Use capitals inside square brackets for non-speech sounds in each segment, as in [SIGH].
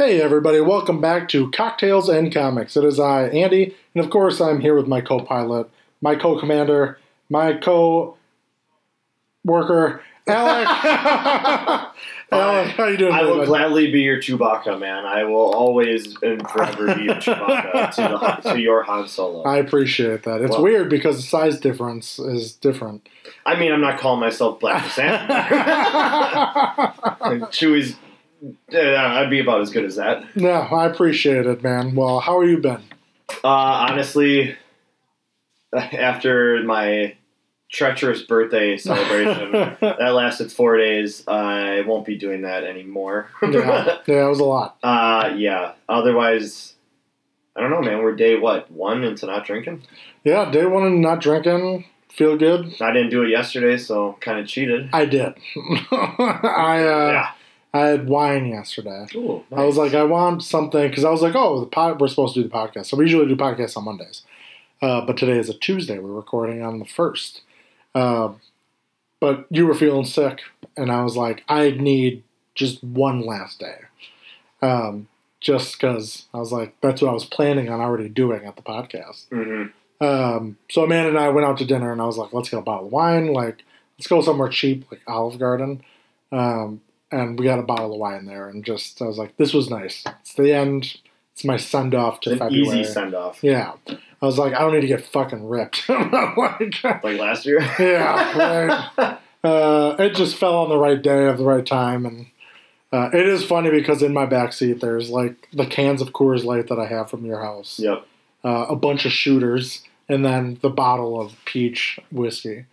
Hey, everybody, welcome back to Cocktails and Comics. It is I, Andy, and of course, I'm here with my co pilot, my co commander, my co worker, Alec. [LAUGHS] [LAUGHS] Alec, how you doing? I will gladly be your Chewbacca, man. I will always and forever be your Chewbacca [LAUGHS] to, the, to your Han Solo. I appreciate that. It's Well- weird because the size difference is different. I mean, I'm not calling myself Black Santa. Chewie's, I'd be about as good as that. no, I appreciate it, man. Well, how have you been? Uh, honestly, after my treacherous birthday celebration [LAUGHS] that lasted four days, I won't be doing that anymore. yeah, yeah, it was a lot. [LAUGHS] uh, yeah. Otherwise, I don't know, man. We're day what one into not drinking. Yeah, day one and not drinking. Feel good. I didn't do it yesterday, so kind of cheated. I did. [LAUGHS] I uh, yeah. I had wine yesterday. Ooh, I was like, I want something because I was like, oh, the pod, we're supposed to do the podcast. So we usually do podcasts on Mondays, uh, but today is a Tuesday. We're recording on the first. Uh, but you were feeling sick, and I was like, I need just one last day, um, just because I was like, that's what I was planning on already doing at the podcast. Mhm. Um, so Amanda and I went out to dinner, and I was like, let's get a bottle of wine. Like, let's go somewhere cheap, like Olive Garden. Um, and we got a bottle of wine there, and just I was like, this was nice. It's the end. It's my send off to An February. easy send off, yeah, I was like, I don't need to get fucking ripped. [LAUGHS] like, like last year. [LAUGHS] yeah, right. Uh, it just fell on the right day of the right time, and uh, it is funny because in my back seat there's like the cans of Coors Light that I have from your house Yep. uh, a bunch of shooters, and then the bottle of peach whiskey.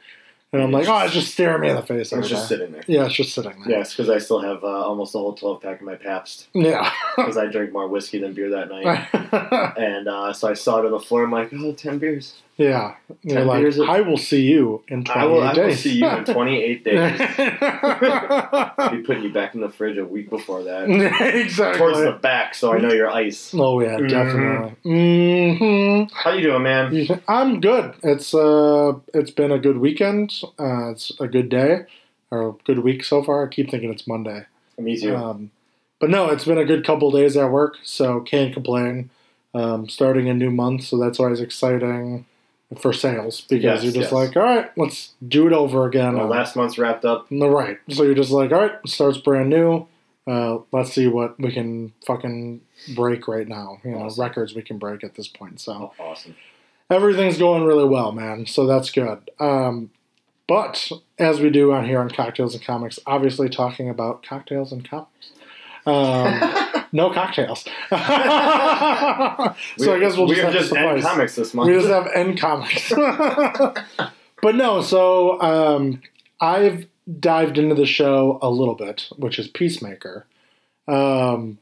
And I'm like, oh, it's just staring me in the face. It's just sitting there. Yeah, it's just sitting there. Yes, because I still have uh, almost a whole 12 pack of my Pabst Yeah. [LAUGHS] because I drank more whiskey than beer that night. [LAUGHS] And uh, so I saw it on the floor. I'm like, oh, 10 beers. Yeah. You're like, of- I will see you in 28 I will, I will see you in 28 days. [LAUGHS] be putting you back in the fridge a week before that. [LAUGHS] exactly. Towards the back, so I know you're ice. oh yeah, Mhm. definitely. hmm How you doing, man? I'm good. It's uh, it's been a good weekend. Uh, it's a good day, or a good week so far. I keep thinking it's Monday. Me too. Um, but no, it's been a good couple days at work, so can't complain. Um, starting a new month, so that's always exciting for sales because Yes, you're just yes. like, all right, let's do it over again. well, last month's wrapped up. no, right. So you're just like, all right, starts brand new. Uh, let's see what we can fucking break right now. You know, records we can break at this point. So Oh, awesome. everything's going really well, man. So that's good. Um, but as we do on here on Cocktails and Comics, obviously talking about cocktails and comics. Um, [LAUGHS] no cocktails. [LAUGHS] so I guess we'll just we're have just to end comics this month. We just have end comics. [LAUGHS] but no, so um, I've dived into the show a little bit, which is Peacemaker. Um,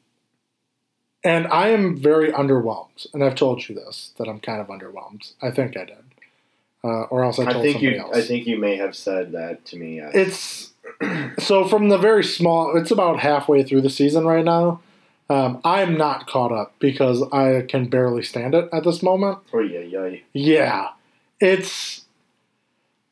and I am very underwhelmed. And I've told you this, that I'm kind of underwhelmed. I think I did. Uh, or else I I told think somebody you. else. I think you may have said that to me. Yes. It's [CLEARS THROAT] so from the very small. It's about halfway through the season right now. Um, I'm not caught up because I can barely stand it at this moment. Oh yeah, yeah. Yeah, it's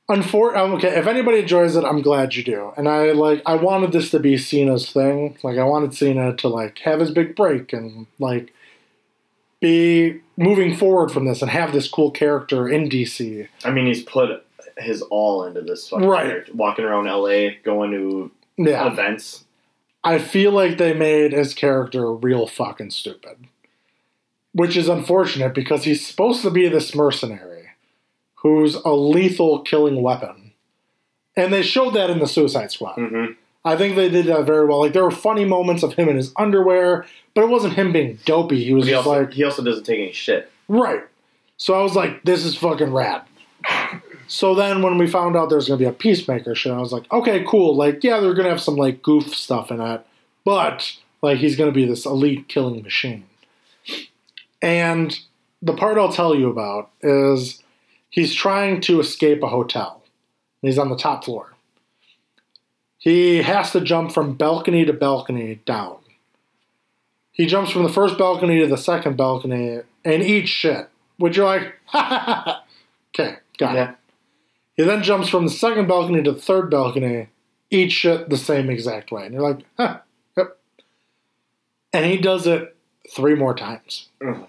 unfor- um, Okay, if anybody enjoys it, I'm glad you do. And I like. I wanted this to be Cena's thing. Like I wanted Cena to like have his big break and like be moving forward from this and have this cool character in DC. I mean, he's put his all into this fucking Right. character. Walking around LA, going to Yeah, events. I feel like they made his character real fucking stupid. Which is unfortunate because he's supposed to be this mercenary who's a lethal killing weapon. And they showed that in the Suicide Squad. hmm I think they did that very well. Like there were funny moments of him in his underwear, but it wasn't him being dopey. He was He just also like he also doesn't take any shit. Right. So I was like, this is fucking rad. So then when we found out there's gonna be a Peacemaker show, I was like, okay, cool. Like, yeah, they're gonna have some like goof stuff in it, but like he's gonna be this elite killing machine. And the part I'll tell you about is he's trying to escape a hotel. He's on the top floor. He has to jump from balcony to balcony down. He jumps from the first balcony to the second balcony and eats shit. Which you're like, [LAUGHS] okay, got it. He then jumps from the second balcony to the third balcony, eats shit the same exact way. And you're like, huh, yep. and he does it three more times. Ugh.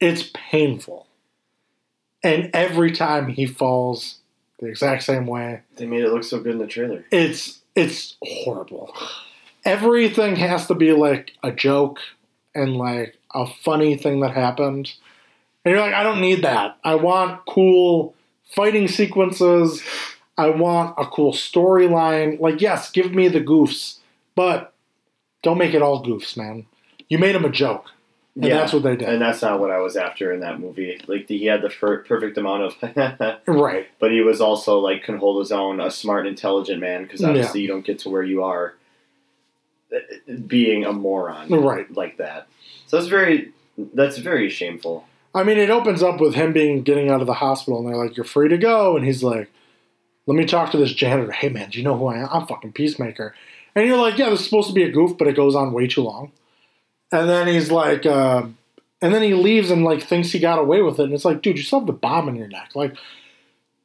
It's painful. And every time he falls the exact same way, They made it look so good in the trailer. it's it's horrible. Everything has to be like a joke and like a funny thing that happened. And you're like, I don't need that. I want cool fighting sequences. I want a cool storyline. Like, yes, give me the goofs, but don't make it all goofs, man. You made them a joke. And that's what they did. And that's not what I was after in that movie. Like he had the perfect amount of, [LAUGHS] Right. but he was also like can hold his own, a smart, intelligent man. Because obviously you don't get to where you are uh, being a moron Right. like that. So that's very that's very shameful. I mean, it opens up with him being getting out of the hospital, and they're like, "You're free to go," and he's like, "Let me talk to this janitor. Hey, man, do you know who I am? I'm fucking Peacemaker." And you're like, "Yeah, this is supposed to be a goof, but it goes on way too long." And then he's like, uh, and then he leaves and like thinks he got away with it, and it's like, dude, you still have the bomb in your neck. Like,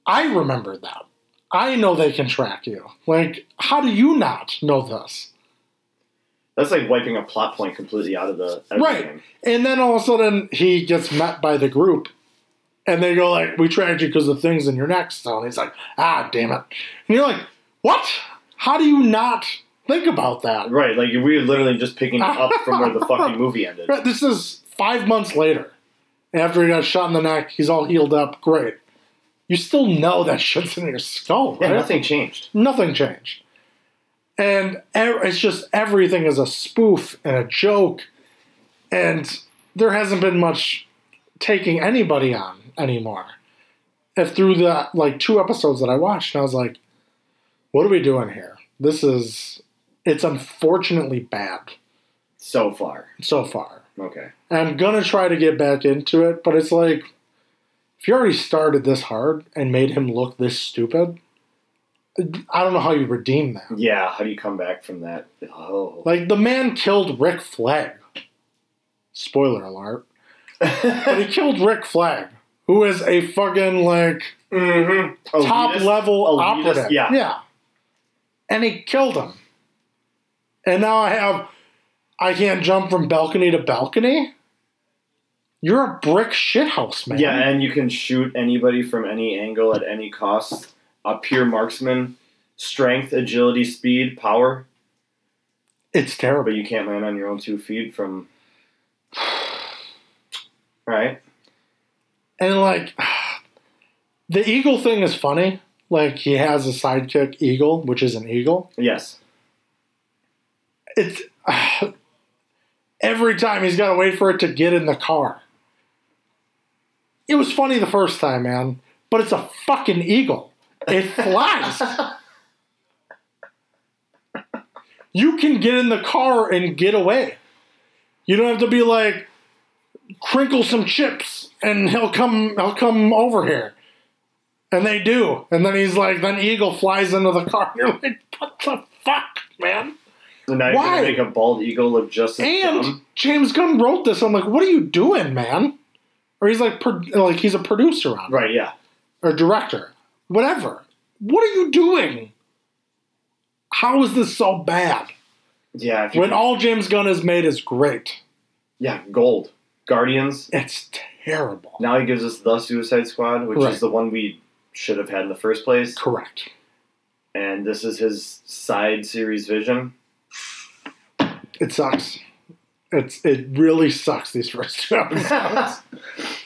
I remember that. I know they can track you. Like, how do you not know this? That's like wiping a plot point completely out of the out of the Right. game. And then all of a sudden he gets met by the group and they go like, we tracked you because the thing's in your neck still. And he's like, ah, damn it. And you're like, what? How do you not think about that? Right, like we're literally just picking up from where the fucking [LAUGHS] movie ended. Right, This is five months later. After he got shot in the neck, he's all healed up. Great. You still know that shit's in your skull, Yeah, nothing changed. Nothing changed. And it's just everything is a spoof and a joke. And there hasn't been much taking anybody on anymore. If through the like two episodes that I watched, and I was like, what are we doing here? This is it's unfortunately bad So far. so far. Okay. I'm gonna try to get back into it, but it's like if you already started this hard and made him look this stupid, I don't know how you redeem that. Yeah, how do you come back from that? Oh. Like the man killed Rick Flag. Spoiler alert. He [LAUGHS] killed Rick Flag, who is a fucking like mm-hmm. top level elitist, operative. yeah. Yeah. And he killed him. And now I have I can't jump from balcony to balcony. You're a brick shithouse, man. Yeah, and you can shoot anybody from any angle at any cost. A pure marksman, strength, agility, speed, power, It's terrible. but you can't land on your own two feet from. [SIGHS] Right? And like [SIGHS] the eagle thing is funny. Like he has a sidekick eagle, which is an eagle. Yes. It's [SIGHS] every time he's got to wait for it to get in the car. It was funny the first time, man, but it's a fucking eagle. It flies. you can get in the car and get away. You don't have to be like crinkle some chips and he'll come he'll come over here. And they do. And then he's like, then Eagle flies into the car. And [LAUGHS] you're like, what the fuck, man? And now you're Why? gonna make a bald eagle look just as And dumb. James Gunn wrote this. I'm like, what are you doing, man? Or he's like, pro- like he's a producer on it, Right, yeah. or director, whatever. What are you doing? How is this so bad? Yeah, When can- all James Gunn has made is great, yeah, gold. Guardians. it's terrible. Now he gives us the Suicide Squad, which Right. is the one we should have had in the first place. Correct. And this is his side series vision. It sucks. It's it really sucks these first two [LAUGHS] episodes,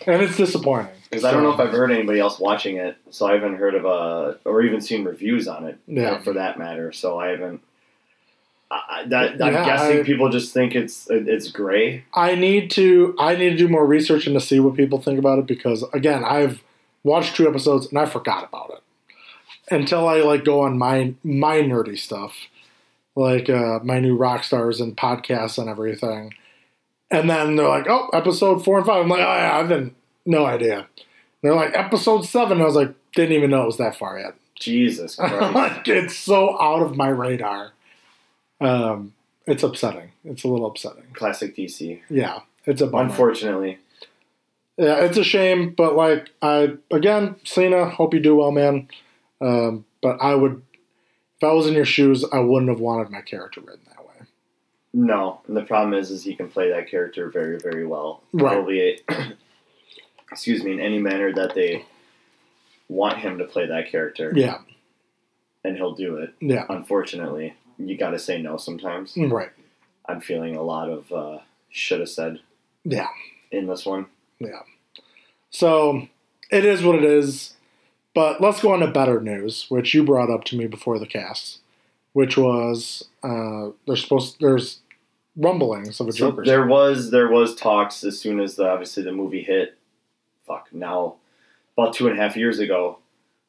and it's disappointing. Because I don't know if I've heard anybody else watching it, so I haven't heard of uh or even seen reviews on it. Yeah. for that matter. So I haven't. I, I- that, I'm Yeah, guessing I- people just think it's it's gray. I need to I need to do more research and to see what people think about it because again I've watched two episodes and I forgot about it until I like go on my my nerdy stuff like uh, my New Rockstars and podcasts and everything and then they're like oh episode four and five I'm like oh yeah I've been no idea they're like episode seven I was like didn't even know it was that far yet Jesus [LAUGHS] Christ. like it's so out of my radar um it's upsetting it's a little upsetting Classic DC. yeah it's a bummer. Unfortunately. Yeah, it's a shame, but like I again, Cena, hope you do well, man. Um, but I would, if I was in your shoes, I wouldn't have wanted my character written that way. No, and the problem is, is he can play that character very, very well. Right. Probably, [CLEARS THROAT] excuse me, in any manner that they want him to play that character, Yeah. and he'll do it. Yeah. Unfortunately, you got to say no sometimes. Right. I'm feeling a lot of uh, should have said Yeah. in this one. Yeah. So it is what it is. But let's go on to better news, which you brought up to me before the cast, which was uh, there's supposed there's rumblings of a So Joker. there was there was talks as soon as the obviously the movie hit. Fuck now, about two and a half years ago,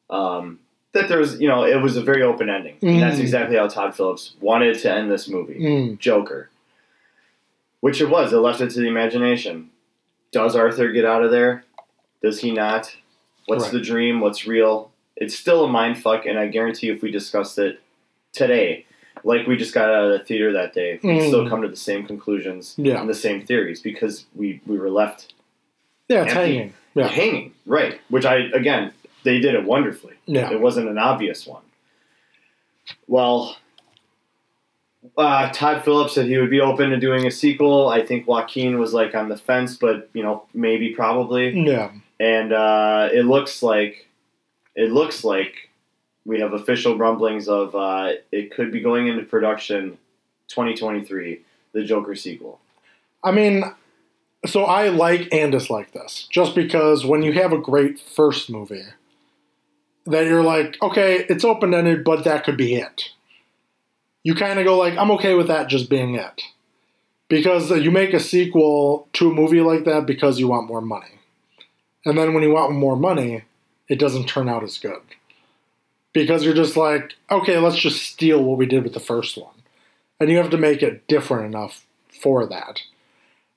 um, that there was you know it was a very open ending. And that's Mm. exactly how Todd Phillips wanted to end this movie, Mm, Joker. Which it was. It left it to the imagination. Does Arthur get out of there? Does he not? What's Right. the dream? What's real? It's still a mind fuck, and I guarantee if we discussed it today, like we just got out of the theater that day, we'd Mm. still come to the same conclusions Yeah. and the same theories because we, we were left yeah, Empty. hanging. Yeah. hanging. Right. Which I, again, they did it wonderfully. Yeah. It wasn't an obvious one. Well, uh, Todd Phillips said he would be open to doing a sequel. I think Joaquin was like on the fence, but you know, maybe, probably. Yeah. And uh, it looks like it looks like we have official rumblings of uh, it could be going into production 2023, the Joker sequel. I mean, so I like and dislike this just because when you have a great first movie, that you're like, okay, it's open ended, but that could be it. You kind of go like, I'm okay with that just being it, because you make a sequel to a movie like that because you want more money, and then when you want more money, it doesn't turn out as good because you're just like, okay, let's just steal what we did with the first one, and you have to make it different enough for that.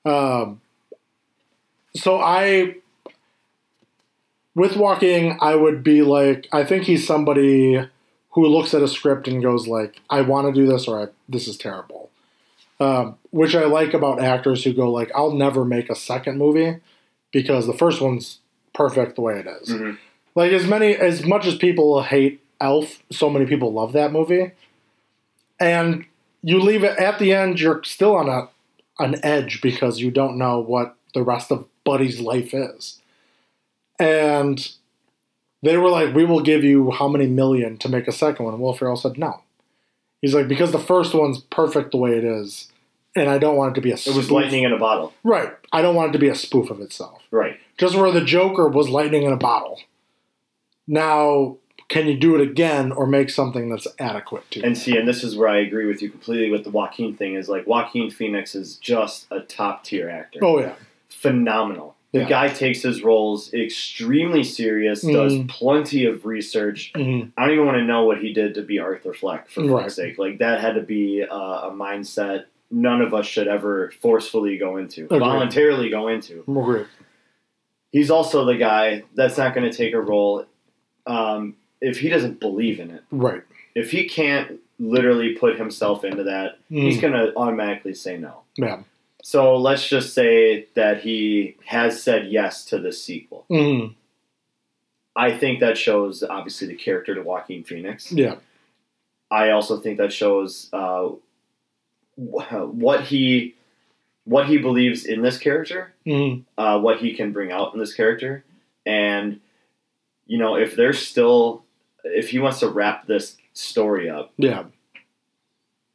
Um, so I, with Joaquin, I would be like, I think he's somebody who looks at a script and goes like, I want to do this or I, this is terrible. Um, which I like about actors who go like, I'll never make a second movie because the first one's perfect the way it is. Mhm. Like as many as much as people hate Elf, so many people love that movie. And you leave it at the end, you're still on a an edge because you don't know what the rest of Buddy's life is. And they were like, We will give you how many million to make a second one? And Will Ferrell said no. He's like, Because the first one's perfect the way it is, and I don't want it to be a spoof. It was lightning in a bottle. Right. I don't want it to be a spoof of itself. Right. Just where the Joker was lightning in a bottle. Now, can you do it again or make something that's adequate to you? And see, and this is where I agree with you completely with the Joaquin thing. Is like Joaquin Phoenix is just a top tier actor. oh yeah. Phenomenal. The Yeah. guy takes his roles extremely serious. Does Mhm. plenty of research. Mhm. I don't even want to know what he did to be Arthur Fleck for Right. fuck's sake. Like that had to be uh, a mindset none of us should ever forcefully go into, Agreed. voluntarily go into. Agreed. He's also the guy that's not going to take a role um, if he doesn't believe in it. Right. If he can't literally put himself into that, he's Mm. going to automatically say no. Yeah. So let's just say that he has said yes to the sequel. Mhm. I think that shows obviously the character to Joaquin Phoenix. Yeah. I also think that shows uh, what he what he believes in this character, Mhm. uh, what he can bring out in this character, and you know if there's still if he wants to wrap this story up, Yeah.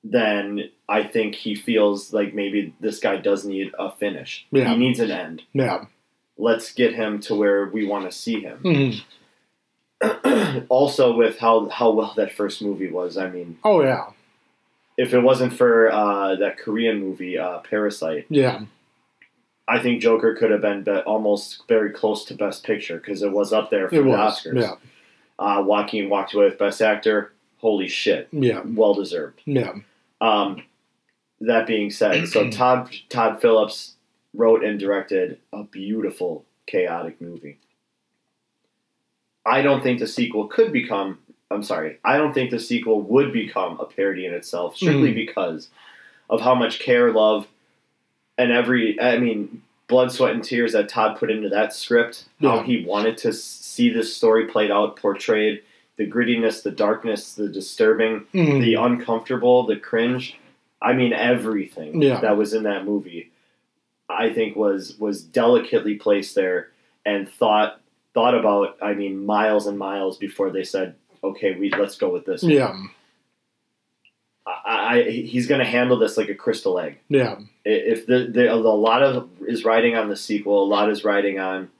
then I think he feels like maybe this guy does need a finish. Yeah. He needs an end. Yeah. Let's get him to where we want to see him. Mhm. [CLEARS THROAT] also, with how how well that first movie was, I mean, Oh yeah. if it wasn't for uh, that Korean movie uh, Parasite, Yeah. I think Joker could have been be- almost very close to Best Picture because it was up there for It the was. Oscars. Yeah. Uh, Joaquin walked away with Best Actor. Holy shit, Yeah. well deserved. Yeah. Um, that being said, so [CLEARS THROAT] Todd Todd Phillips wrote and directed a beautiful, chaotic movie. I don't think the sequel could become. I'm sorry. I don't think the sequel would become a parody in itself, strictly Mhm. because of how much care, love, and every. I mean, blood, sweat, and tears that Todd put into that script. How he wanted to see this story played out, portrayed, the grittiness, the darkness, the disturbing Mhm. the uncomfortable, the cringe. I mean, everything Yeah. that was in that movie, I think was was delicately placed there and thought thought about. I mean, miles and miles before they said, "Okay, we let's go with this." Yeah. I, I he's going to handle this like a crystal egg. Yeah. If the, the a lot of is riding on the sequel, a lot is riding on.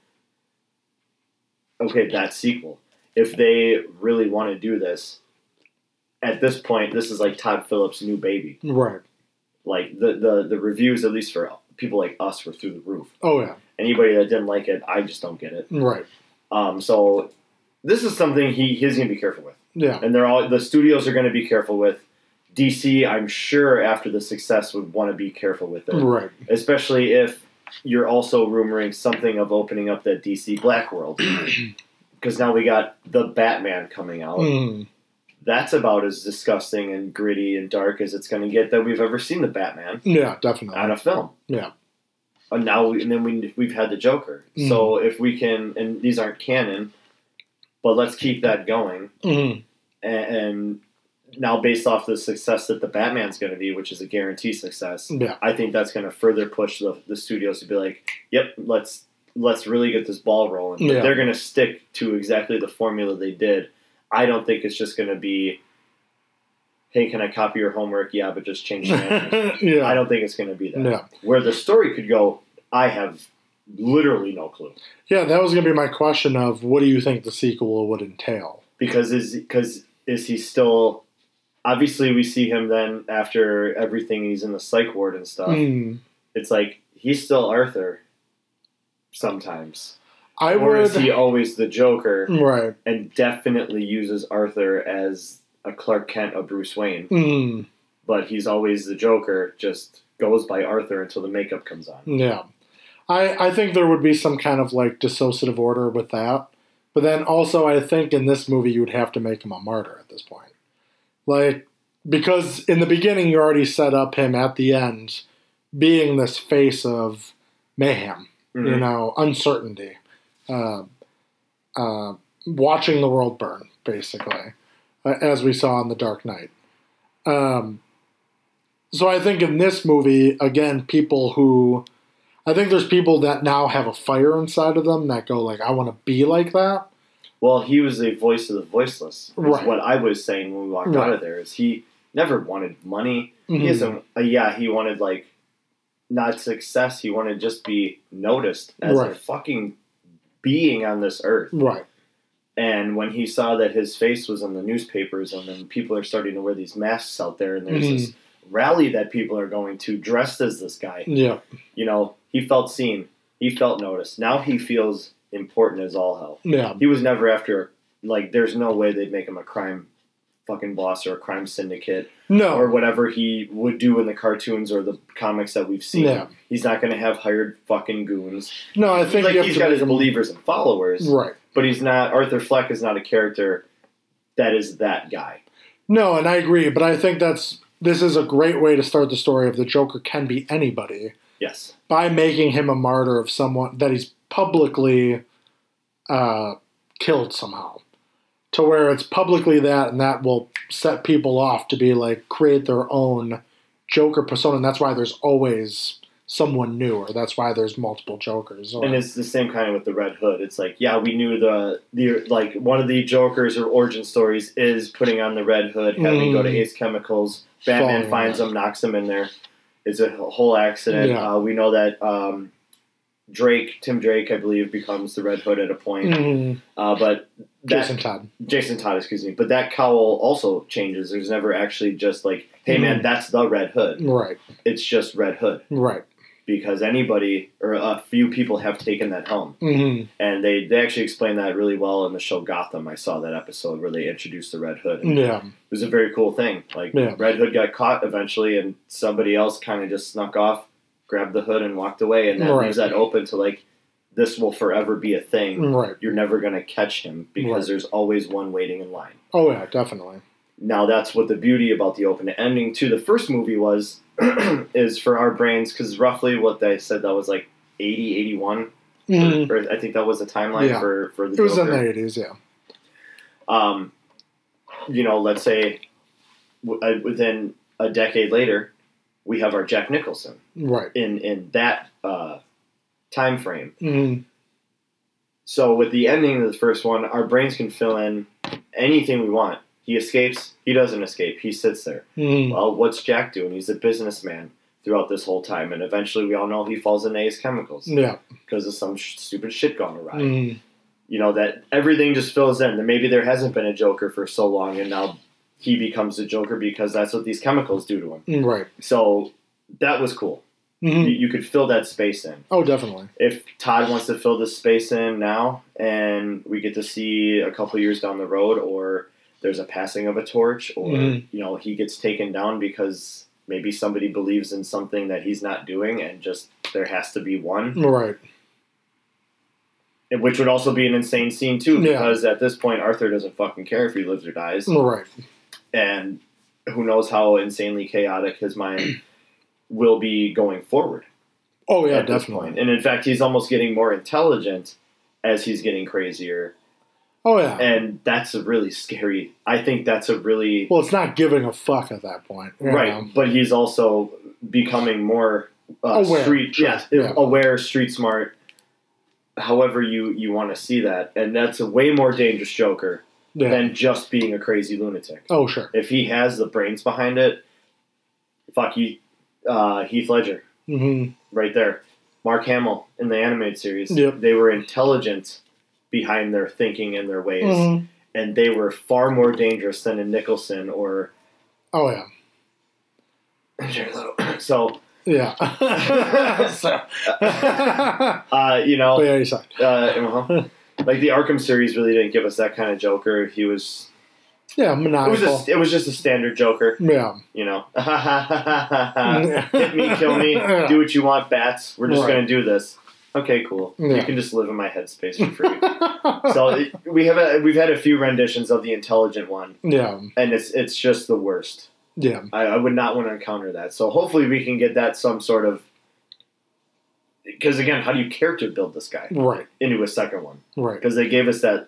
Okay, that sequel. If they really want to do this, at this point, this is like Todd Phillips' new baby. Right. Like the the the reviews, at least for people like us, were through the roof. Oh yeah. Anybody that didn't like it, I just don't get it. Right. Um, so this is something he he's gonna be careful with, Yeah. and they're all the studios are gonna be careful with. DC, I'm sure after the success would want to be careful with it, Right. especially if you're also rumoring something of opening up that DC Black World, [CLEARS THROAT] because now we got the Batman coming out. Mm. That's about as disgusting and gritty and dark as it's going to get that we've ever seen the Batman Yeah. Definitely. on a film. Yeah. And now, we, and then we we've had the Joker. Mm. So if we can, and these aren't canon, but let's keep that going. Mm. And, and now, based off the success that the Batman's going to be, which is a guaranteed success, Yeah. I think that's going to further push the, the studios to be like, "Yep, let's let's really get this ball rolling." Yeah. they're going to stick to exactly the formula they did. I don't think it's just going to be, "Hey, can I copy your homework?" Yeah, but just change the answers. [LAUGHS] yeah. I don't think it's going to be that. Yeah. Where the story could go, I have literally no clue. Yeah. That was gonna be my question of what do you think the sequel would entail? Because is because is he still? Obviously, we see him then after everything. He's in the psych ward and stuff. Mm. It's like he's still Arthur. Sometimes, I or would. is he always the Joker Right. and definitely uses Arthur as a Clark Kent, a Bruce Wayne? Mm. But he's always the Joker. Just goes by Arthur until the makeup comes on. Yeah. I, I think there would be some kind of like dissociative order with that. But then also, I think in this movie, you would have to make him a martyr at this point. Like, because in the beginning, you already set up him at the end being this face of mayhem, you Mhm. know, uncertainty, uh, uh, watching the world burn, basically, uh, as we saw in The Dark Knight. Um, so I think in this movie, again, people who I think there's people that now have a fire inside of them that go like, I want to be like that. Well, he was a voice of the voiceless. Is Right. What I was saying when we walked Right. out of there is he never wanted money. He Mhm. isn't. Uh, yeah, he wanted like not success. He wanted to just be noticed as a fucking being on this earth. Right. And when he saw that his face was in the newspapers, and then people are starting to wear these masks out there, and there's Mhm. this rally that people are going to dressed as this guy, Yeah. you know, he felt seen. He felt noticed. Now he feels important as all hell. Yeah. He was never after like. There's no way they'd make him a crime fucking boss or a crime syndicate No. or whatever he would do in the cartoons or the comics that we've seen. Yeah. He's not going to have hired fucking goons. no, I think like he's got his believers and followers, Right. but he's not. Arthur Fleck is not a character that is that guy. No, and I agree, but I think that's this is a great way to start the story of the Joker can be anybody Yes. by making him a martyr of someone that he's publicly uh, killed somehow. To where it's publicly that, and that will set people off to be like create their own Joker persona, and that's why there's always someone new, or that's why there's multiple Jokers. Or, And it's the same kind of with the Red Hood. It's like, yeah, we knew the the like one of the Jokers or origin stories is putting on the Red Hood, having go to Mm. Ace Chemicals. Batman finds in him, knocks him in there. It's a whole accident. Yeah. Uh, we know that um, Drake, Tim Drake, I believe, becomes the Red Hood at a point. Mhm. Uh, but that, Jason Todd. Jason Todd, excuse me. But that cowl also changes. There's never actually just like, hey Mm. man, that's the Red Hood. Right, It's just Red Hood right. because anybody or a few people have taken that home, hmm and they they actually explain that really well in the show Gotham. I saw that episode where they introduced the Red Hood. And Yeah, It was a very cool thing. Like Yeah. Red Hood got caught eventually, and somebody else kind of just snuck off, grabbed the hood, and walked away, and that Right. leaves that open to like this will forever be a thing. right. You're never gonna catch him because Right. there's always one waiting in line. Oh yeah, definitely. Now that's what the beauty about the open ending to the first movie was, [CLEARS THROAT] is for our brains because roughly what they said that was like 80, 81. Mhm. Or I think that was the timeline Yeah. for for the It was in the eighties, yeah. Um, you know, let's say w- uh, within a decade later, we have our Jack Nicholson Right. in in that uh, time frame. Mm, So with the ending of the first one, our brains can fill in anything we want. He escapes. He doesn't escape. He sits there. mm, Well, what's Jack doing? He's a businessman throughout this whole time, and eventually we all know he falls into Ace Chemicals yeah. because of some sh- stupid shit going awry. Mm, You know that everything just fills in. That maybe there hasn't been a Joker for so long, and now he becomes a Joker because that's what these chemicals do to him. right. So that was cool. You, Mm, you could fill that space in. oh, definitely. If Todd wants to fill this space in now, and we get to see a couple years down the road, or there's a passing of a torch, or Mhm. you know he gets taken down because maybe somebody believes in something that he's not doing, and just there has to be one, Right. Which would also be an insane scene too, Yeah. because at this point Arthur doesn't fucking care if he lives or dies, Right. And who knows how insanely chaotic his mind [CLEARS THROAT] will be going forward. Oh, yeah, definitely. And in fact, he's almost getting more intelligent as he's getting crazier. Oh, yeah. And that's a really scary. I think that's a really Well, it's not giving a fuck at that point. right. know? But he's also becoming more uh, Aware, street, yes, yeah. aware, street smart. However, you you want to see that, and that's a way more dangerous Joker Yeah. than just being a crazy lunatic. oh, sure. If he has the brains behind it, fuck you, uh, Heath Ledger. hmm right there. Mark Hamill in the animated series. Yep. They were intelligent behind their thinking and their ways, Mhm. and they were far more dangerous than a Nicholson or Oh, yeah. [COUGHS] So, Yeah. [LAUGHS] [LAUGHS] so, uh, you know, but yeah, you uh, well, like the Arkham series really didn't give us that kind of Joker. He was. Yeah, It was maniacal. just. It was just a standard Joker. yeah. You know, [LAUGHS] hit me, kill me, [LAUGHS] do what you want, bats. We're just Right. gonna do this. Okay, cool. You can just live in my headspace for free. [LAUGHS] so it, we have a, we've had a few renditions of the intelligent one, yeah. and it's it's just the worst. Yeah. I, I would not want to encounter that. So hopefully we can get that some sort of because again, how do you character build this guy Right. into a second one? Right. Because they gave us that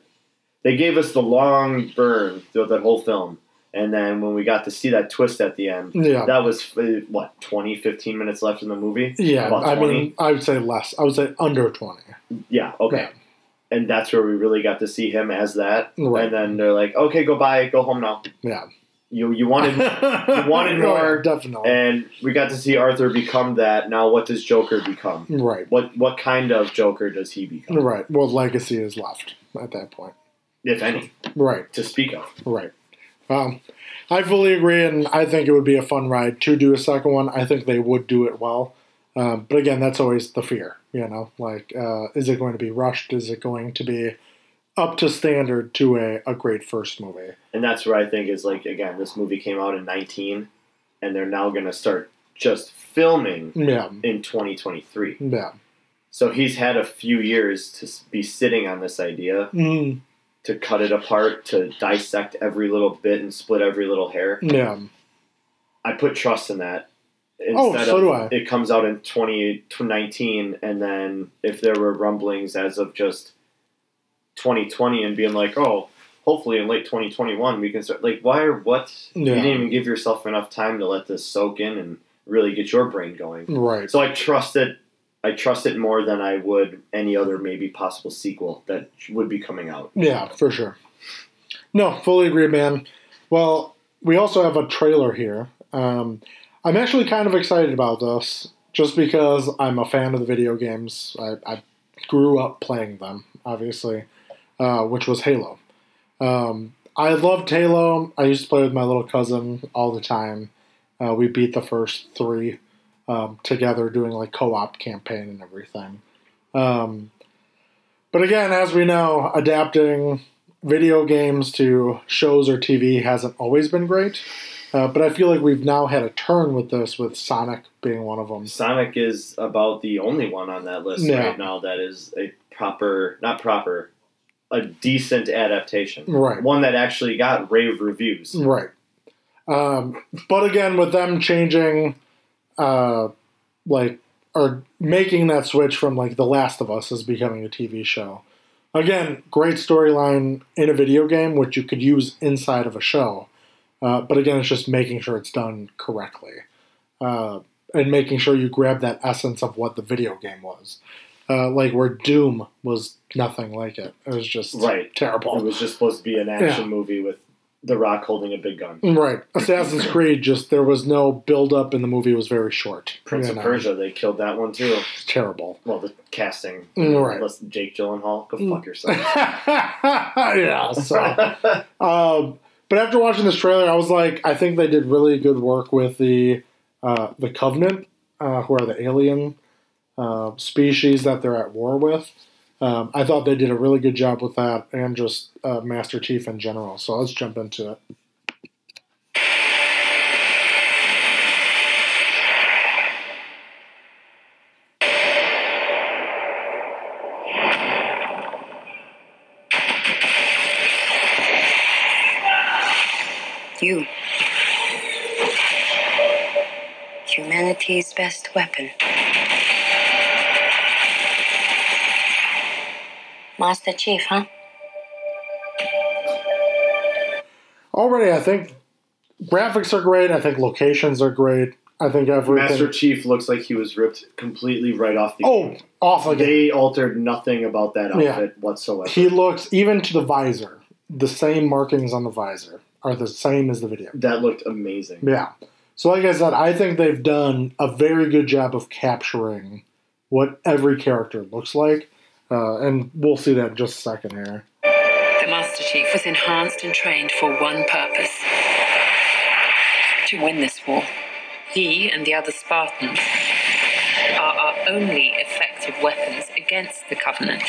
they gave us the long burn throughout that whole film, and then when we got to see that twist at the end, Yeah. that was uh, what 20, 15 minutes left in the movie. Yeah. I mean, I would say less. I would say under 20. Yeah, okay. And that's where we really got to see him as that. Right. And then they're like, "Okay, go bye, go home now." Yeah. You you wanted [LAUGHS] you wanted more, definitely. and we got to see Arthur become that. Now, what does Joker become? right. What what kind of Joker does he become, Right. What legacy is left at that point? if any, Right. to speak of? Right. Um, I fully agree, and I think it would be a fun ride to do a second one. I think they would do it well. Um, but again, that's always the fear, you know? Like, uh, is it going to be rushed? Is it going to be up to standard to a, a great first movie? And that's where I think is like again, this movie came out in nineteen, and they're now going to start just filming Yeah. in twenty twenty three. Yeah. So he's had a few years to be sitting on this idea, Mm, to cut it apart, to dissect every little bit and split every little hair. yeah. I put trust in that. Oh, so of do I. It comes out in 2019, and then if there were rumblings as of just 2020 and being like, oh, hopefully in late 2021 we can start. Like, why or what? You didn't even give yourself enough time to let this soak in and really get your brain going. Right. So I trust it. I trust it more than I would any other maybe possible sequel that would be coming out. Yeah, for sure. No, fully agree, man. Well, we also have a trailer here. Um, I'm actually kind of excited about this just because I'm a fan of the video games. I, I grew up playing them, obviously, uh, which was Halo. Um, I loved Halo. I used to play with my little cousin all the time. Uh, we beat the first three um, together, doing like co-op campaign and everything. Um, but again, as we know, adapting video games to shows or TV hasn't always been great. Uh, but I feel like we've now had a turn with this, with Sonic being one of them. Sonic is about the only one on that list Yeah. right now that is a proper, not proper, a decent adaptation. Right. One that actually got rave reviews. Right. Um, but again, with them changing, uh, like, or making that switch from like The Last of Us as becoming a TV show. Again, great storyline in a video game, which you could use inside of a show. Uh, but again, it's just making sure it's done correctly. uh, and making sure you grab that essence of what the video game was. Uh, like where Doom was nothing like it. It was just Right. terrible. It was just supposed to be an action Yeah. movie with The Rock holding a big gun. Right. Assassin's [LAUGHS] Creed just there was no build up in the movie. Was very short. Prince you of. Persia, they killed that one too. It's terrible. Well, the casting. Mm, right. Unless Jake Gyllenhaal, go fuck yourself. [LAUGHS] yeah. So, um, but after watching this trailer, I was like, I think they did really good work with the uh, the Covenant, uh, who are the alien uh, species that they're at war with. Um, I thought they did a really good job with that, and just uh, Master Chief in general. So let's jump into it. You. Humanity's best weapon. Master Chief, huh? Already, I think graphics are great. I think locations are great. I think everything. Master Chief looks like he was ripped completely right off the. oh, off again. They altered nothing about that Yeah. outfit whatsoever. He looks even to the visor. The same markings on the visor are the same as the video. that looked amazing. Yeah. So, like I said, I think they've done a very good job of capturing what every character looks like, uh, and we'll see that in just a second here. The Master Chief was enhanced and trained for one purpose to win this war. He and the other Spartans are our only effective weapons against the Covenant.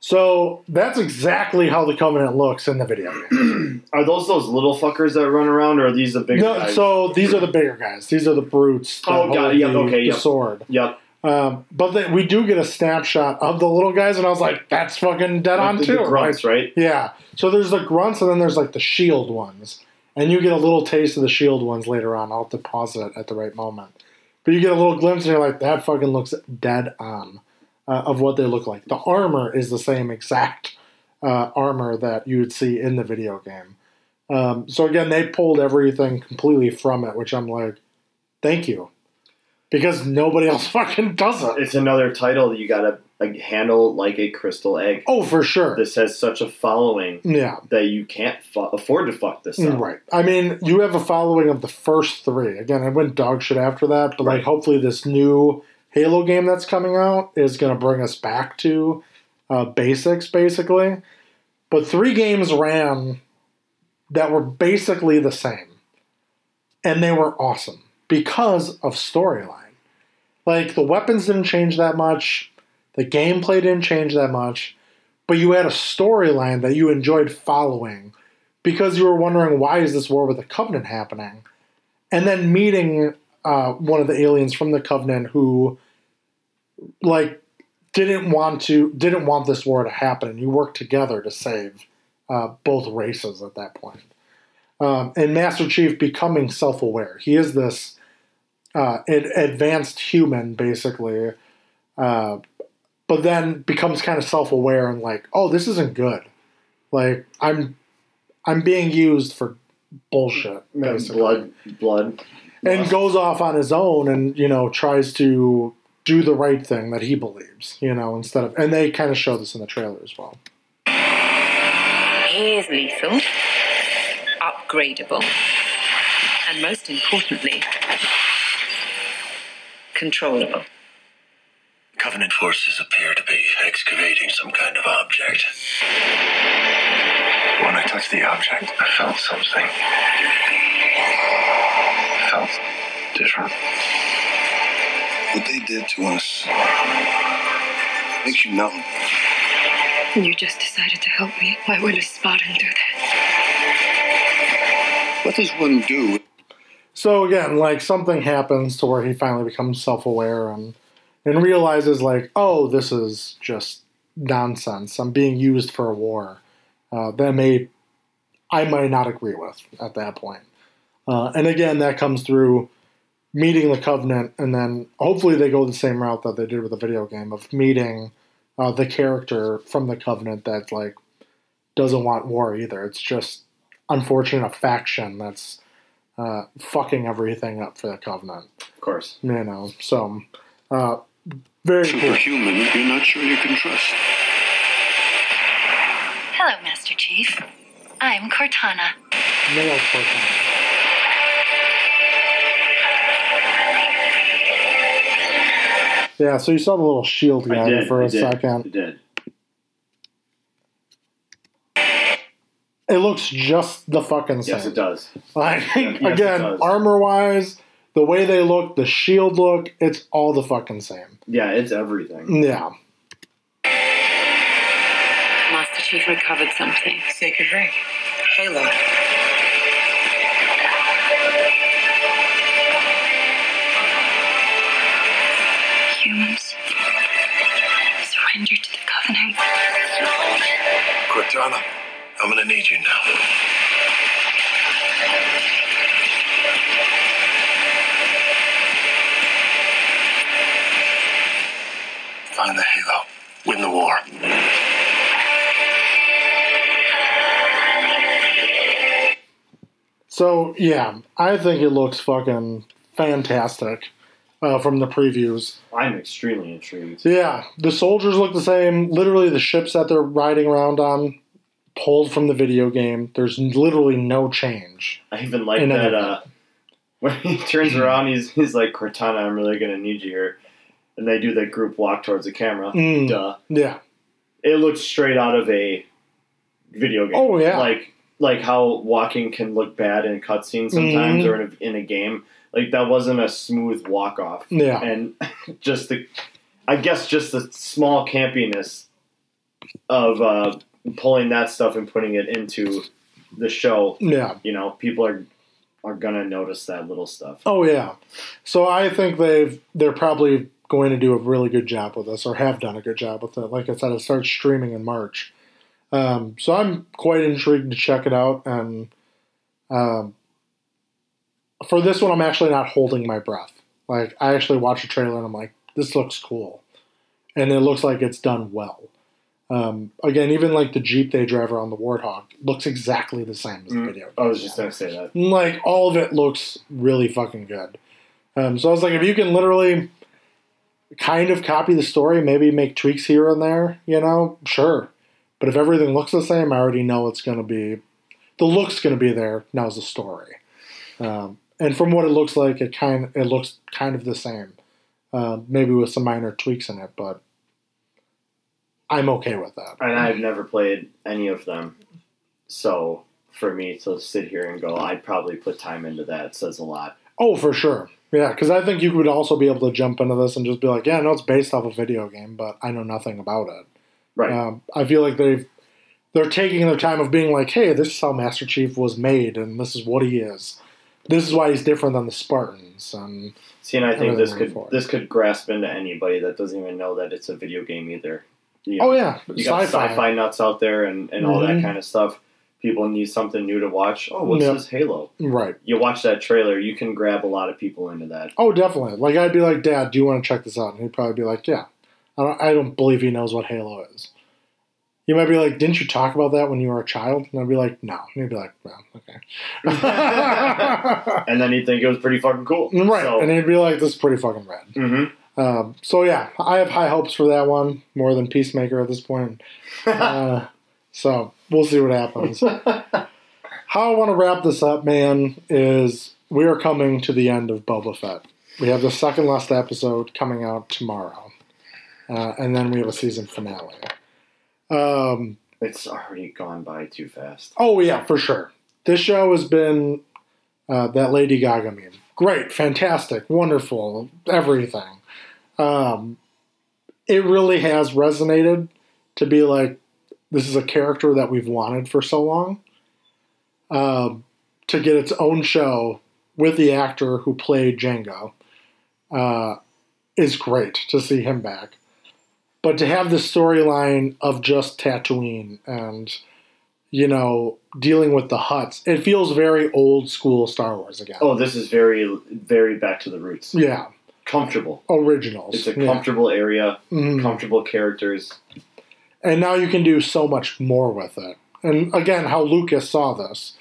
So that's exactly how the Covenant looks in the video. [CLEARS THROAT] Are those those little fuckers that run around, or are these the big no, guys? so these are the bigger guys. These are the brutes. Oh, got hold it. Yep, the, okay, the yep. sword. yep. Um, but then we do get a snapshot of the little guys, and I was like, "That's fucking dead on too." the grunts, right? Yeah. So there's the grunts, and then there's like the shield ones, and you get a little taste of the shield ones later on. I'll have to pause it at the right moment, but you get a little glimpse, and you're like, "That fucking looks dead on." Uh, of what they look like. The armor is the same exact uh, armor that you would see in the video game. Um, so again, they pulled everything completely from it, which I'm like, thank you, because nobody else [LAUGHS] fucking does it. It's another title that you gotta like handle like a crystal egg. Oh, for sure. This has such a following Yeah. that you can't fu- afford to fuck this up. Right. I mean, you have a following of the first three. Again, I went dog shit after that, but like, hopefully, this new Halo game that's coming out is going to bring us back to uh, basics, basically. But three games ran that were basically the same, and they were awesome because of storyline. Like, the weapons didn't change that much, the gameplay didn't change that much, but you had a storyline that you enjoyed following because you were wondering why is this war with the Covenant happening, and then meeting uh, one of the aliens from the Covenant who, like, didn't want to didn't want this war to happen, and you worked together to save uh, both races at that point. Um, and Master Chief becoming self aware, he is this uh, ad- advanced human, basically. Uh, but then becomes kind of self aware and like, oh, this isn't good. Like I'm I'm being used for bullshit, And basically. Blood, blood. and lust. goes off on his own and you know tries to do the right thing that he believes, you know, instead of and they kind of show this in the trailer as well. He is lethal, upgradable, and most importantly, controllable. Covenant forces appear to be excavating some kind of object. When I touched the object, I felt something. Felt different. What they did to us makes you numb. You just decided to help me. Why would a Spartan do that? What does one do? So again, like something happens to where he finally becomes self-aware and and realizes like, oh, this is just nonsense. I'm being used for a war uh, that may I might not agree with at that point. Uh, and again, that comes through meeting the Covenant, and then hopefully they go the same route that they did with the video game of meeting uh, the character from the Covenant that like doesn't want war either. It's just unfortunate a faction that's uh, fucking everything up for the Covenant. Of course. You know, so uh, very cool. Superhuman, you're not sure you can trust. Hello, Master Chief. I'm Cortana. Nailed Cortana. Yeah, so you saw the little shield I guy did. for I a did, second. I did. It looks just the fucking same. Yes, it does. Like Yes, again, does. armor wise, the way they look, the shield look, it's all the fucking same. Yeah, it's everything. Yeah. Master Chief recovered something. Sacred ring. Halo. Humans. Surrender to the Covenant. Cortana, I'm gonna need you now. Find the Halo. Win the war. So yeah, I think it looks fucking fantastic uh, from the previews. I'm extremely intrigued. Yeah, the soldiers look the same. Literally, the ships that they're riding around on pulled from the video game. There's literally no change. I even like In that uh, [LAUGHS] when he turns around, he's he's like Cortana, I'm really gonna need you here, and they do that group walk towards the camera. Mm. Duh. Yeah. It looks straight out of a video game. Oh, yeah. like like how walking can look bad in cutscenes sometimes, Mhm. or in a, in a game. Like that wasn't a smooth walk off, Yeah. and [LAUGHS] just the, I guess just the small campiness of uh, pulling that stuff and putting it into the show. Yeah. You know, people are are gonna notice that little stuff. Oh yeah. So I think they've they're probably going to do a really good job with this, or have done a good job with it. Like I said, it starts streaming in March. Um, so I'm quite intrigued to check it out. And um, for this one, I'm actually not holding my breath. Like I actually watched the trailer and I'm like, this looks cool, and it looks like it's done well. Um, again, even like the Jeep they drive around the Warthog looks exactly the same as the Mm, video. I was just gonna say that. like all of it looks really fucking good. Um, so I was like, if you can literally kind of copy the story, maybe make tweaks here and there, you know, sure. But if everything looks the same, I already know it's going to be the look's going to be there. Now's the story. Um, and from what it looks like, it kind it looks kind of the same, uh, maybe with some minor tweaks in it, but I'm okay with that. And I've never played any of them, so for me to sit here and go, I'd probably put time into that. says a lot. Oh, for sure. Yeah, because I think you would also be able to jump into this and just be like, yeah, no, it's based off a video game, but I know nothing about it. Right. Um, I feel like they've they're taking their time of being like, hey, this is how Master Chief was made, and this is what he is. This is why he's different than the Spartans. And See, and I think this could this could grasp into anybody that doesn't even know that it's a video game either. You oh yeah, you got sci-fi. sci-fi nuts out there and, and all Mhm. that kind of stuff. People need something new to watch. Oh, what's Yep. this Halo? Right. You watch that trailer, you can grab a lot of people into that. Oh, definitely. Like I'd be like, Dad, do you want to check this out? And he'd probably be like, Yeah. I don't. I don't believe he knows what Halo is. You might be like, Didn't you talk about that when you were a child? And I'd be like, No. And he'd be like, Well, okay. [LAUGHS] and then you think it was pretty fucking cool. right. So, And he'd be like, This is pretty fucking rad. mhm. Um, so yeah, I have high hopes for that one more than Peacemaker at this point. [LAUGHS] Uh, so we'll see what happens. [LAUGHS] How I want to wrap this up, man, is we are coming to the end of Boba Fett. We have the second last episode coming out tomorrow, uh, and then we have a season finale. Um, it's already gone by too fast. oh yeah, for sure. This show has been uh, that Lady Gaga meme. Great, fantastic, wonderful, everything. Um, it really has resonated to be like this is a character that we've wanted for so long. Um, to get its own show with the actor who played Jango uh, is great to see him back. But to have the storyline of just Tatooine and you know dealing with the Hutts, it feels very old school Star Wars again. Oh, this is very, very back to the roots. Yeah, Comfortable. originals. It's a Yeah. comfortable area, Mhm. comfortable characters. and now you can do so much more with it. And again, how Lucas saw this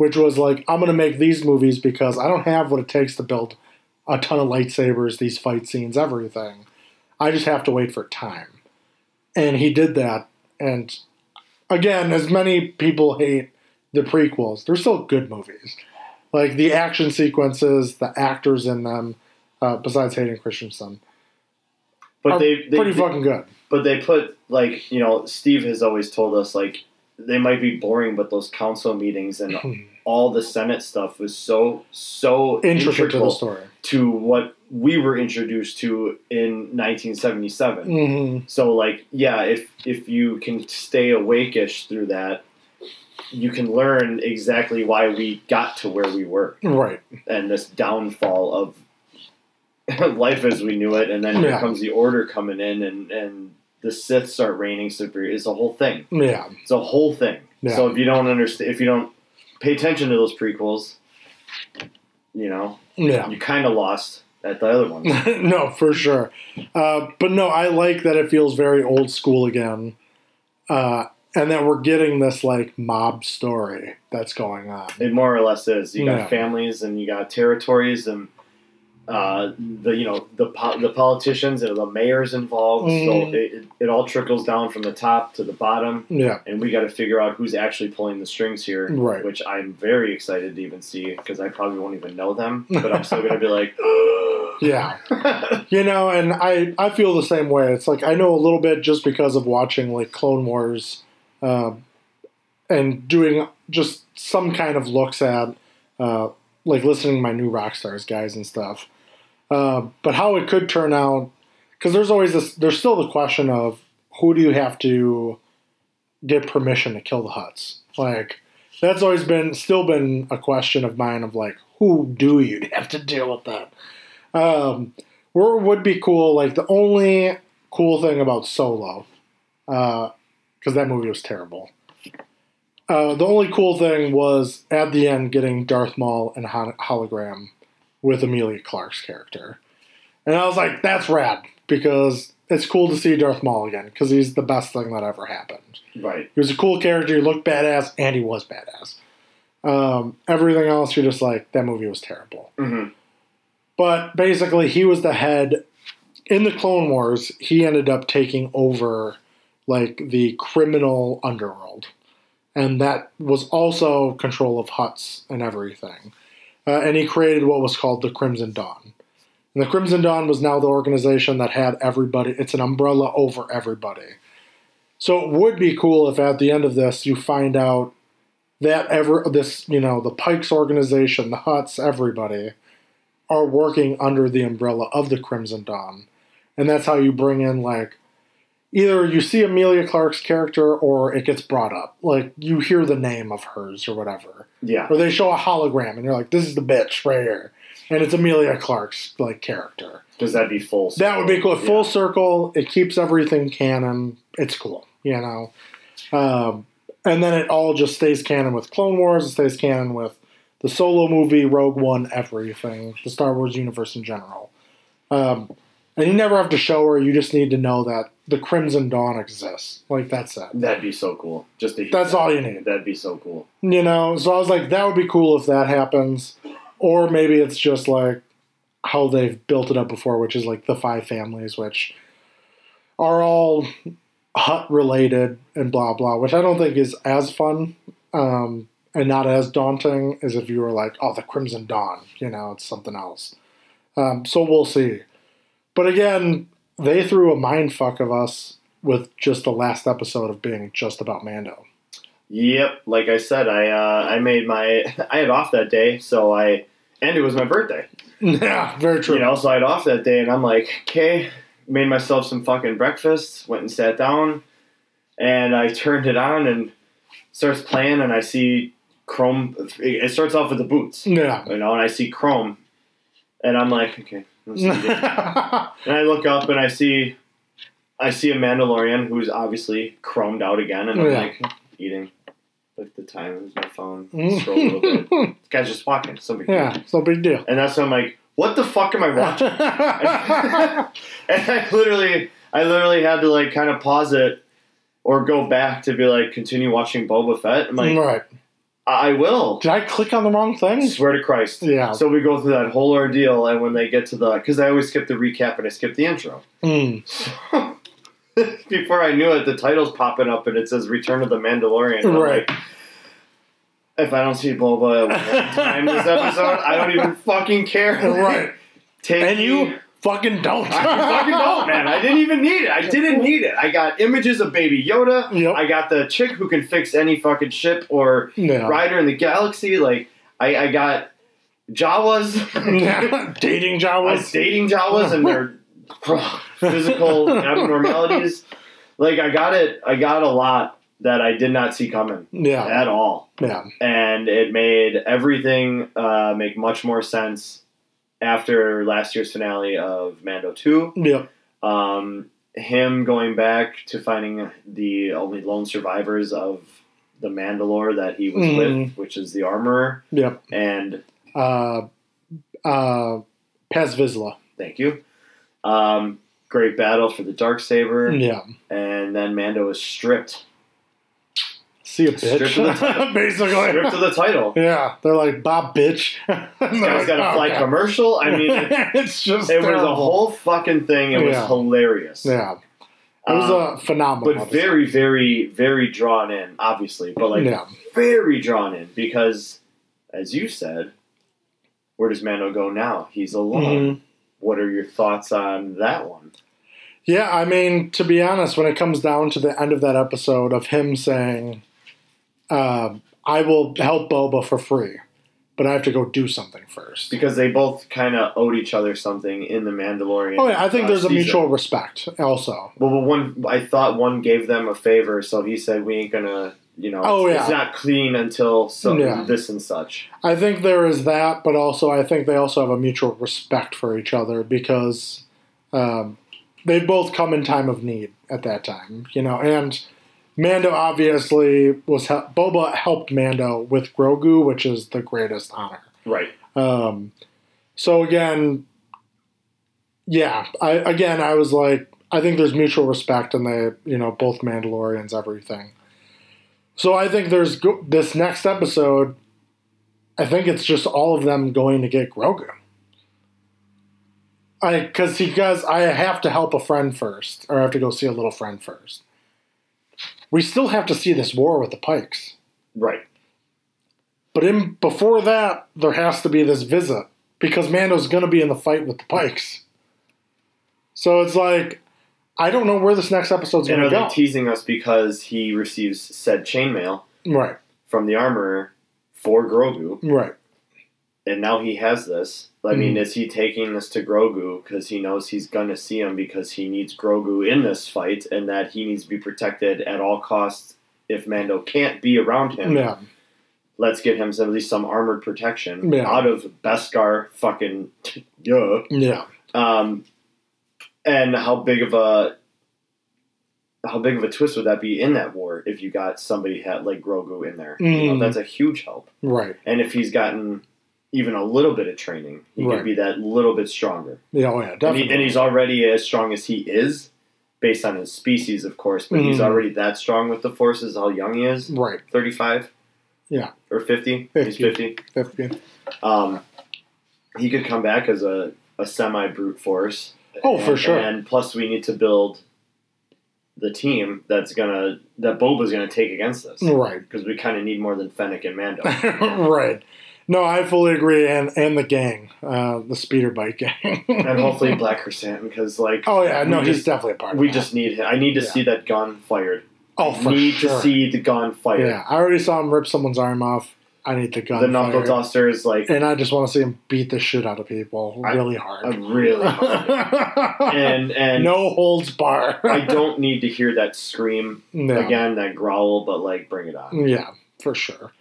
which was like, I'm going to make these movies because I don't have what it takes to build a ton of lightsabers, these fight scenes, everything. I just have to wait for time. And he did that. And again, as many people hate the prequels, they're still good movies. Like the action sequences, the actors in them, uh, besides Hayden Christensen, But are they, they pretty they- fucking good. But they put like you know, Steve has always told us like they might be boring, but those council meetings and all the Senate stuff was so so Intricate to the story. to what we were introduced to in 1977. hmm So like yeah, if if you can stay awake-ish through that, you can learn exactly why we got to where we were Right. and this downfall of [LAUGHS] life as we knew it, and then here Yeah. comes the order coming in, and and the Sith start reigning superior. It's a whole thing. Yeah. It's a whole thing. Yeah. So if you don't understand, if you don't pay attention to those prequels, you know, Yeah. you kind of lost at the other one. [LAUGHS] no, for sure. Uh, but no, I like that it feels very old school again, uh, and that we're getting this like mob story that's going on. It more or less is. You got Yeah. families and you got territories and uh, the you know the po- the politicians and the mayors involved. So Mhm. it, it, it all trickles down from the top to the bottom. Yeah, and we got to figure out who's actually pulling the strings here, Right. which I'm very excited to even see because I probably won't even know them, [LAUGHS] but I'm still gonna be like, [GASPS] yeah. [LAUGHS] You know, and I I feel the same way. It's like I know a little bit just because of watching like Clone Wars, uh, and doing just some kind of looks at, uh, like listening to my New Rockstars guys and stuff. Uh, but how it could turn out, because there's always this. There's still the question of who do you have to get permission to kill the Hutts? Like that's always been still been a question of mine of like who do you [LAUGHS] have to deal with that? Um, where would be cool, like the only cool thing about Solo, because that movie was terrible. Uh, the only cool thing was at the end getting Darth Maul and hologram with Emilia Clarke's character, and I was like, "That's rad," because it's cool to see Darth Maul again because he's the best thing that ever happened. right. He was a cool character. He looked badass, and he was badass. Um, everything else, you're just like, that movie was terrible. hmm But basically, he was the head in the Clone Wars. He ended up taking over like the criminal underworld, and that was also control of Hutts and everything. Uh, and he created what was called the Crimson Dawn. And the Crimson Dawn was now the organization that had everybody. It's an umbrella over everybody. So it would be cool if at the end of this you find out that ever this you know the Pikes organization, the Hutts, everybody are working under the umbrella of the Crimson Dawn. And that's how you bring in like either you see Emilia Clarke's character or it gets brought up. Like you hear the name of hers or whatever. Yeah. Or they show a hologram and you're like, this is the bitch right here. And it's Emilia Clarke's like character. Because that'd be full. That would be cool. Yeah. Full circle. It keeps everything canon. It's cool, you know. Um, and then it all just stays canon with Clone Wars. It stays canon with the Solo movie, Rogue One, everything, the Star Wars universe in general. Um, and you never have to show her. You just need to know that the Crimson Dawn exists. Like that's it. That'd be so cool. Just to hear That's that. all you need. That'd be so cool. You know. So I was like, that would be cool if that happens. Or maybe it's just like how they've built it up before, which is like the five families, which are all Hutt related and blah blah, which I don't think is as fun um, and not as daunting as if you were like, oh, the Crimson Dawn, you know, it's something else. Um, so we'll see. But again, they threw a mind fuck of us with just the last episode of being just about Mando. Yep. Like I said, I uh, I made my [LAUGHS] I had off that day, so I and it was my birthday. [LAUGHS] yeah, very true. You know, so I had off that day, and I'm like, okay, made myself some fucking breakfast, went and sat down, and I turned it on and starts playing, and I see Chrome. It starts off with the boots, yeah. you know, and I see Chrome, and I'm like, okay. [LAUGHS] and I look up and I see, I see a Mandalorian who's obviously chromed out again, and I'm Yeah. like eating. Look at the time. Was my phone. Mm. Scroll a little bit. [LAUGHS] This guy's just walking. So big deal. yeah, it's no big deal. And that's when I'm like, what the fuck am I watching? [LAUGHS] and I literally, I literally had to like kind of pause it or go back to be like, continue watching Boba Fett. I'm like, right. I will. Did I click on the wrong thing? Swear to Christ. Yeah. So we go through that whole ordeal, and when they get to the, because I always skip the recap and I skip the intro. [LAUGHS] Mm. Before I knew it, the title's popping up and it says "Return of the Mandalorian." And Right. like, if I don't see Boba one time this [LAUGHS] episode, I don't even fucking care. Right. [LAUGHS] Take And you fucking don't. [LAUGHS] I fucking don't, man. I didn't even need it. I didn't need it. I got images of Baby Yoda. Yep. I got the chick who can fix any fucking ship or Yeah. rider in the galaxy. Like, I, I got Jawas. [LAUGHS] Dating Jawas. dating Jawas and their [LAUGHS] physical abnormalities. Like, I got it. I got a lot that I did not see coming Yeah. at all, Yeah. and it made everything uh, make much more sense after last year's finale of Mando Two. Yep. um, him going back to finding the only lone survivors of the Mandalore that he was Mhm. with, which is the armorer, Yep. and Uh, uh, Paz Vizsla. thank you. Um, great battle for the dark saber, Yeah. and then Mando is stripped, See a bitch. Stripped of the. [LAUGHS] Basically. stripped of the title. Yeah. They're like, Bob, bitch. [LAUGHS] This guy's got a fly commercial. I mean, [LAUGHS] it, it's just it was a whole fucking thing. It was hilarious. Yeah. It was Um, a phenomenal. but episode. very, very, very drawn in, obviously. But like yeah. very drawn in because, as you said, where does Mando go now? He's alone. Mhm. What are your thoughts on that one? Yeah, I mean, to be honest, when it comes down to the end of that episode of him saying, uh, I will help Boba for free, but I have to go do something first. Because they both kind of owed each other something in the Mandalorian. Oh, yeah, I think uh, there's a season. mutual respect also. Well, but one I thought one gave them a favor, so he said we ain't gonna, you know, Oh, it's, yeah. it's not clean until so Yeah. this and such. I think there is that, but also I think they also have a mutual respect for each other because um, they've both come in time of need at that time, you know. And Mando obviously was Boba helped Mando with Grogu, which is the greatest honor. Right. Um, so again, yeah, I again I was like, I think there's mutual respect, and they, you know, both Mandalorians, everything. So I think there's go- this next episode. I think it's just all of them going to get Grogu. I because he goes, I have to help a friend first, or I have to go see a little friend first. We still have to see this war with the Pikes. Right. But in before that, there has to be this visit because Mando's going to be in the fight with the Pikes. So it's like I don't know where this next episode's going to go. teasing us because he receives said chainmail right, from the armorer for Grogu? right, and now he has this. I mean, Mhm. is he taking this to Grogu because he knows he's gonna see him because he needs Grogu in this fight, and that he needs to be protected at all costs. If Mando can't be around him, yeah, let's get him some, at least some armored protection Yeah. out of Beskar. Fucking [LAUGHS] yeah. yeah, Um, and how big of a how big of a twist would that be in that war if you got somebody had like Grogu in there? You know, Mm. that's a huge help. right, And if he's gotten even a little bit of training, he Right. could be that little bit stronger. yeah, oh yeah, And, definitely. he, and he's already as strong as he is, based on his species, of course. But he's Mhm. already that strong with the forces. How young he is? right, Thirty-five. Yeah. Or fifty. 50. He's fifty. Fifty. Um, he could come back as a, a semi brute force. Oh, for sure. And plus, we need to build the team that's gonna that Boba's gonna take against us, right, because we kind of need more than Fennec and Mando. [LAUGHS] right. No, I fully agree, and and the gang, uh, the speeder bike gang, and [LAUGHS] hopefully Black Krrsantan because like oh yeah, no, he's just- definitely a part. we just need him. I need to Yeah. see that gun fired. oh I for need sure. to see the gun fired. Yeah, I already saw him rip someone's arm off. I need the gun. the knuckle duster is like and I just want to see him beat the shit out of people I- really a hard. really [LAUGHS] hard. and and no holds bar. I [LAUGHS] don't need to hear that scream No. again, that growl, but like bring it on. Yeah, for sure.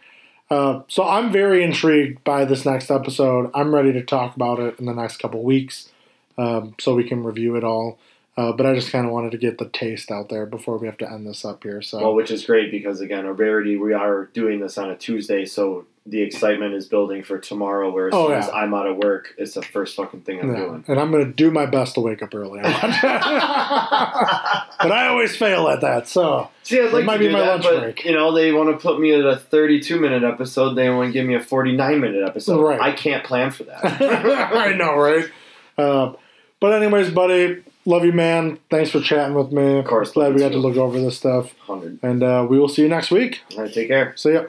Uh, so I'm very intrigued by this next episode. I'm ready to talk about it in the next couple weeks, um, so we can review it all. Uh, but I just kind of wanted to get the taste out there before we have to end this up here. So Well, which is great because again, a rarity. We are doing this on a Tuesday, so the excitement is building for tomorrow. Where as Oh, soon yeah. as I'm out of work, it's the first fucking thing I'm Yeah. doing. And I'm going to do my best to wake up early. [LAUGHS] but I always fail at that. So See, I'd like It might to be do my that, lunch but break. you know they want to put me at a 32 minute episode. They want to give me a 49 minute episode. Right. I can't plan for that. [LAUGHS] I know, right? Uh, but anyways, buddy, love you, man. Thanks for chatting with me. Of course, glad we got to look over this stuff, Hundred. and uh, we will see you next week. All right, take care. See ya.